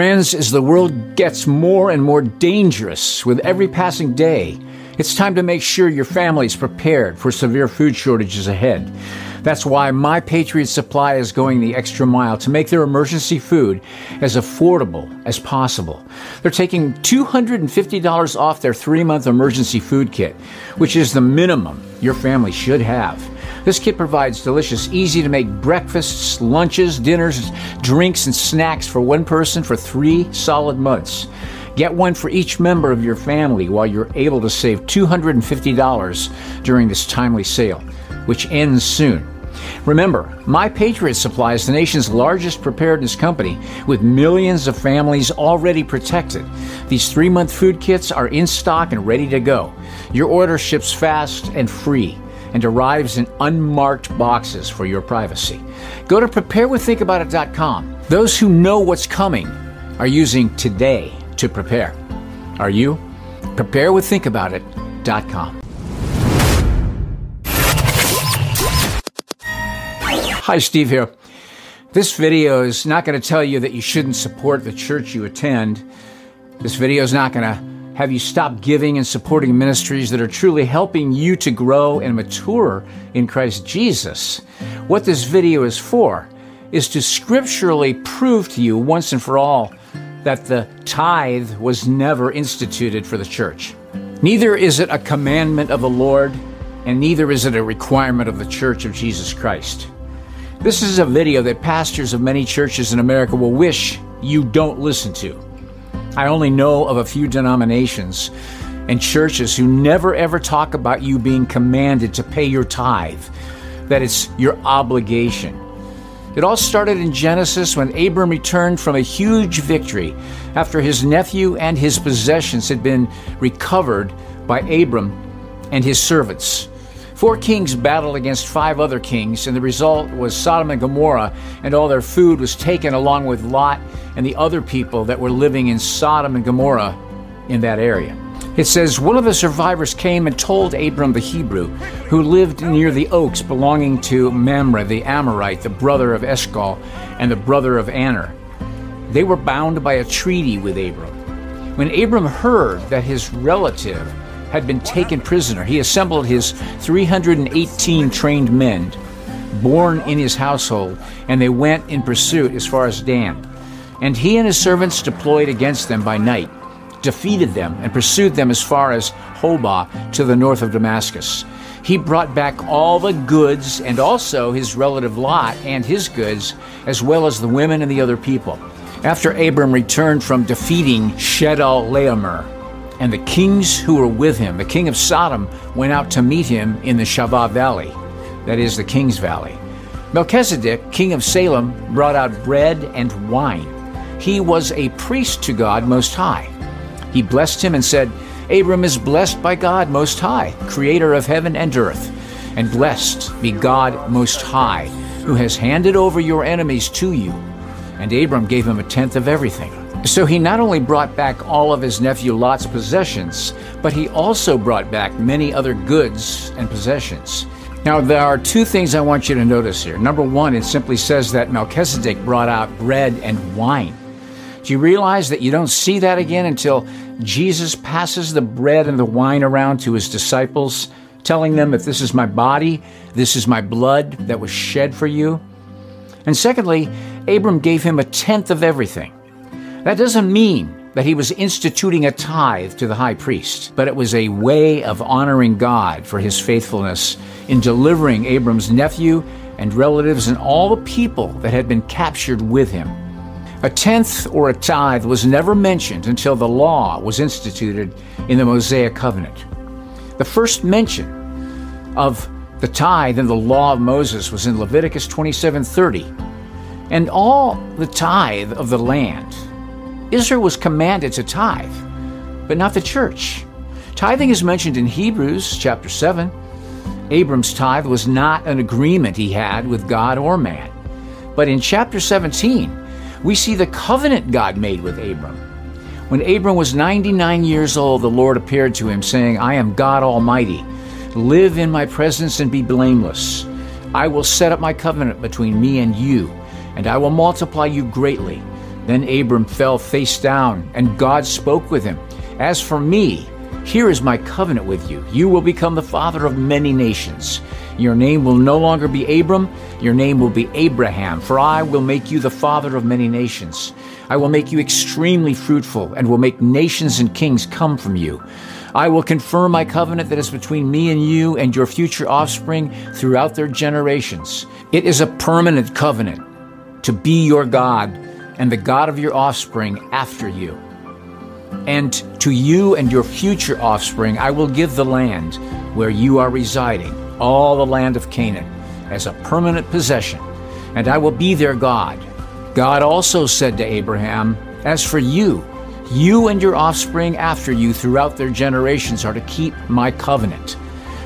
Friends, as the world gets more and more dangerous with every passing day, it's time to make sure your family is prepared for severe food shortages ahead. That's why My Patriot Supply is going the extra mile to make their emergency food as affordable as possible. They're taking $250 off their three month emergency food kit, which is the minimum your family should have. This kit provides delicious, easy to make breakfasts, lunches, dinners, drinks, and snacks for one person for three solid months. Get one for each member of your family while you're able to save $250 during this timely sale, which ends soon. Remember, My Patriot Supply is the nation's largest preparedness company with millions of families already protected. These three month food kits are in stock and ready to go. Your order ships fast and free and arrives in unmarked boxes for your privacy. Go to preparewiththinkaboutit.com. Those who know what's coming are using today to prepare. Are you? Preparewiththinkaboutit.com. Hi, Steve here. This video is not going to tell you that you shouldn't support the church you attend. This video is not going to have you stopped giving and supporting ministries that are truly helping you to grow and mature in Christ Jesus. What this video is for is to scripturally prove to you once and for all that the tithe was never instituted for the church. Neither is it a commandment of the Lord, and neither is it a requirement of the church of Jesus Christ. This is a video that pastors of many churches in America will wish you don't listen to. I only know of a few denominations and churches who never ever talk about you being commanded to pay your tithe, that it's your obligation. It all started in Genesis when Abram returned from a huge victory after his nephew and his possessions had been recovered by Abram and his servants. Four kings battled against five other kings, and the result was Sodom and Gomorrah, and all their food was taken along with Lot and the other people that were living in Sodom and Gomorrah in that area. It says, One of the survivors came and told Abram the Hebrew, who lived near the oaks belonging to Mamre the Amorite, the brother of Eshcol and the brother of Aner. They were bound by a treaty with Abram. When Abram heard that his relative had been taken prisoner, he assembled his 318 trained men born in his household, and they went in pursuit as far as Dan. And he and his servants deployed against them by night, defeated them, and pursued them as far as Hobah to the north of Damascus. He brought back all the goods and also his relative Lot and his goods, as well as the women and the other people. After Abram returned from defeating Chedorlaomer, and the kings who were with him, the king of Sodom, went out to meet him in the Shaveh Valley, that is the King's Valley. Melchizedek, king of Salem, brought out bread and wine. He was a priest to God Most High. He blessed him and said, Abram is blessed by God Most High, creator of heaven and earth. And blessed be God Most High, who has handed over your enemies to you. And Abram gave him a tenth of everything. So he not only brought back all of his nephew Lot's possessions, but he also brought back many other goods and possessions. Now, there are two things I want you to notice here. Number one, it simply says that Melchizedek brought out bread and wine. Do you realize that you don't see that again until Jesus passes the bread and the wine around to his disciples, telling them that this is my body, this is my blood that was shed for you? And secondly, Abram gave him a tenth of everything. That doesn't mean that he was instituting a tithe to the high priest, but it was a way of honoring God for his faithfulness in delivering Abram's nephew and relatives and all the people that had been captured with him. A tenth or a tithe was never mentioned until the law was instituted in the Mosaic covenant. The first mention of the tithe in the law of Moses was in Leviticus 27:30. And all the tithe of the land Israel was commanded to tithe, but not the church. Tithing is mentioned in Hebrews chapter 7. Abram's tithe was not an agreement he had with God or man. But in chapter 17, we see the covenant God made with Abram. When Abram was 99 years old, the Lord appeared to him, saying, I am God Almighty. Live in my presence and be blameless. I will set up my covenant between me and you, and I will multiply you greatly. Then Abram fell face down, and God spoke with him. As for me, here is my covenant with you. You will become the father of many nations. Your name will no longer be Abram, your name will be Abraham, for I will make you the father of many nations. I will make you extremely fruitful, and will make nations and kings come from you. I will confirm my covenant that is between me and you and your future offspring throughout their generations. It is a permanent covenant to be your God and the God of your offspring after you. And to you and your future offspring I will give the land where you are residing, all the land of Canaan, as a permanent possession, and I will be their God. God also said to Abraham, As for you, you and your offspring after you throughout their generations are to keep my covenant.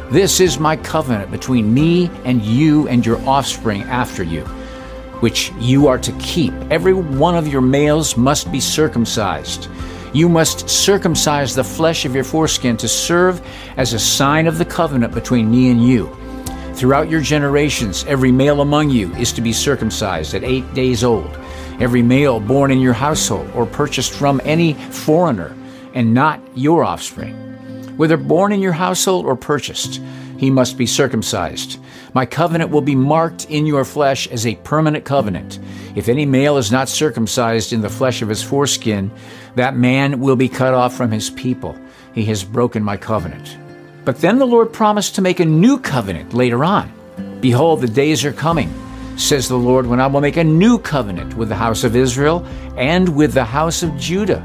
This is my covenant between me and you and your offspring after you, which you are to keep. Every one of your males must be circumcised. You must circumcise the flesh of your foreskin to serve as a sign of the covenant between me and you. Throughout your generations, every male among you is to be circumcised at eight days old every male born in your household or purchased from any foreigner, and not your offspring. Whether born in your household or purchased, he must be circumcised. My covenant will be marked in your flesh as a permanent covenant. If any male is not circumcised in the flesh of his foreskin, that man will be cut off from his people. He has broken my covenant. But then the Lord promised to make a new covenant later on. Behold, the days are coming says the Lord, when I will make a new covenant with the house of Israel and with the house of Judah,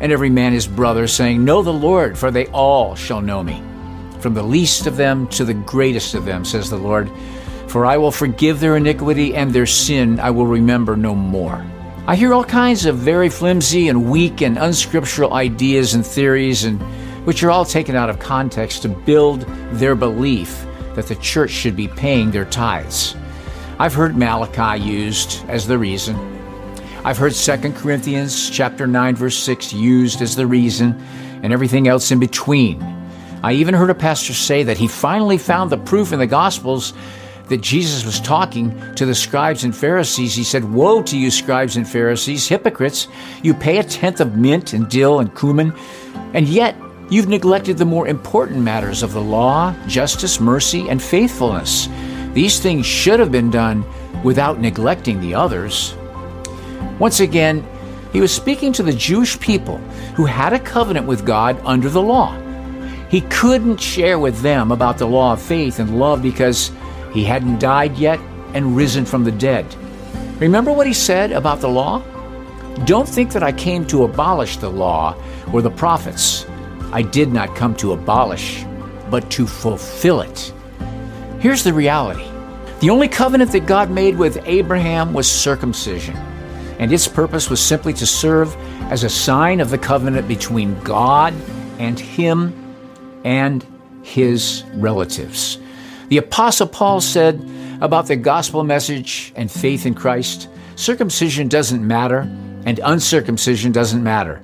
and every man his brother, saying, Know the Lord, for they all shall know me. From the least of them to the greatest of them, says the Lord. For I will forgive their iniquity and their sin I will remember no more. I hear all kinds of very flimsy and weak and unscriptural ideas and theories, and which are all taken out of context to build their belief that the church should be paying their tithes. I've heard Malachi used as the reason. I've heard 2 Corinthians chapter 9 verse 6 used as the reason and everything else in between. I even heard a pastor say that he finally found the proof in the gospels that Jesus was talking to the scribes and Pharisees. He said, Woe to you, scribes and Pharisees, hypocrites! You pay a tenth of mint and dill and cumin, and yet You've neglected the more important matters of the law, justice, mercy, and faithfulness. These things should have been done without neglecting the others. Once again, he was speaking to the Jewish people who had a covenant with God under the law. He couldn't share with them about the law of faith and love because he hadn't died yet and risen from the dead. Remember what he said about the law? Don't think that I came to abolish the law or the prophets. I did not come to abolish, but to fulfill it. Here's the reality the only covenant that God made with Abraham was circumcision, and its purpose was simply to serve as a sign of the covenant between God and him and his relatives. The Apostle Paul said about the gospel message and faith in Christ circumcision doesn't matter, and uncircumcision doesn't matter.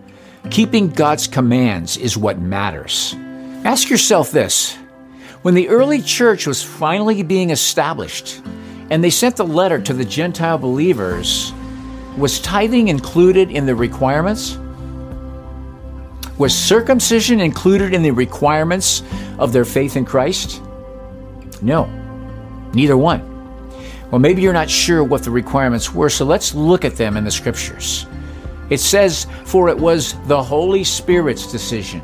Keeping God's commands is what matters. Ask yourself this when the early church was finally being established and they sent the letter to the Gentile believers, was tithing included in the requirements? Was circumcision included in the requirements of their faith in Christ? No, neither one. Well, maybe you're not sure what the requirements were, so let's look at them in the scriptures. It says, For it was the Holy Spirit's decision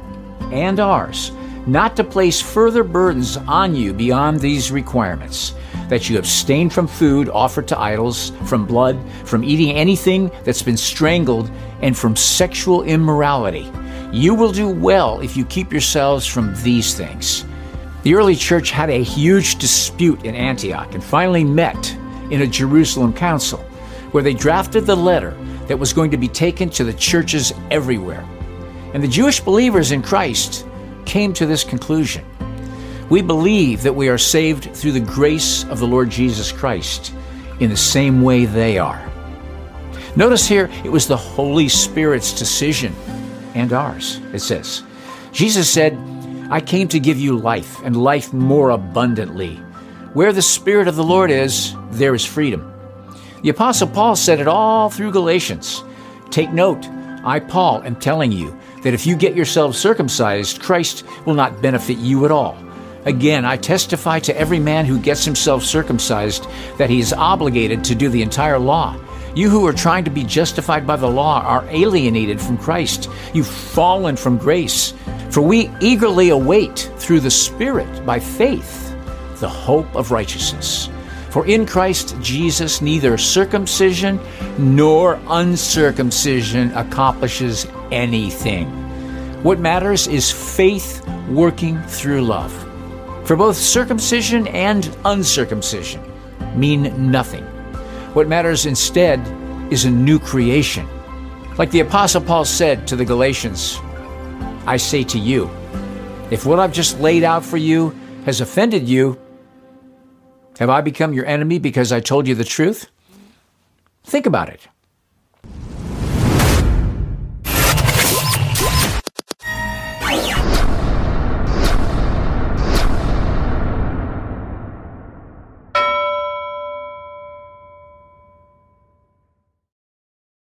and ours not to place further burdens on you beyond these requirements that you abstain from food offered to idols, from blood, from eating anything that's been strangled, and from sexual immorality. You will do well if you keep yourselves from these things. The early church had a huge dispute in Antioch and finally met in a Jerusalem council where they drafted the letter that was going to be taken to the churches everywhere. And the Jewish believers in Christ came to this conclusion. We believe that we are saved through the grace of the Lord Jesus Christ in the same way they are. Notice here, it was the Holy Spirit's decision and ours, it says. Jesus said, I came to give you life and life more abundantly. Where the Spirit of the Lord is, there is freedom. The Apostle Paul said it all through Galatians. Take note, I, Paul, am telling you that if you get yourselves circumcised, Christ will not benefit you at all. Again, I testify to every man who gets himself circumcised that he is obligated to do the entire law. You who are trying to be justified by the law are alienated from Christ. You've fallen from grace. For we eagerly await through the Spirit, by faith, the hope of righteousness. For in Christ Jesus, neither circumcision nor uncircumcision accomplishes anything. What matters is faith working through love. For both circumcision and uncircumcision mean nothing. What matters instead is a new creation. Like the Apostle Paul said to the Galatians, I say to you, if what I've just laid out for you has offended you, have I become your enemy because I told you the truth? Think about it.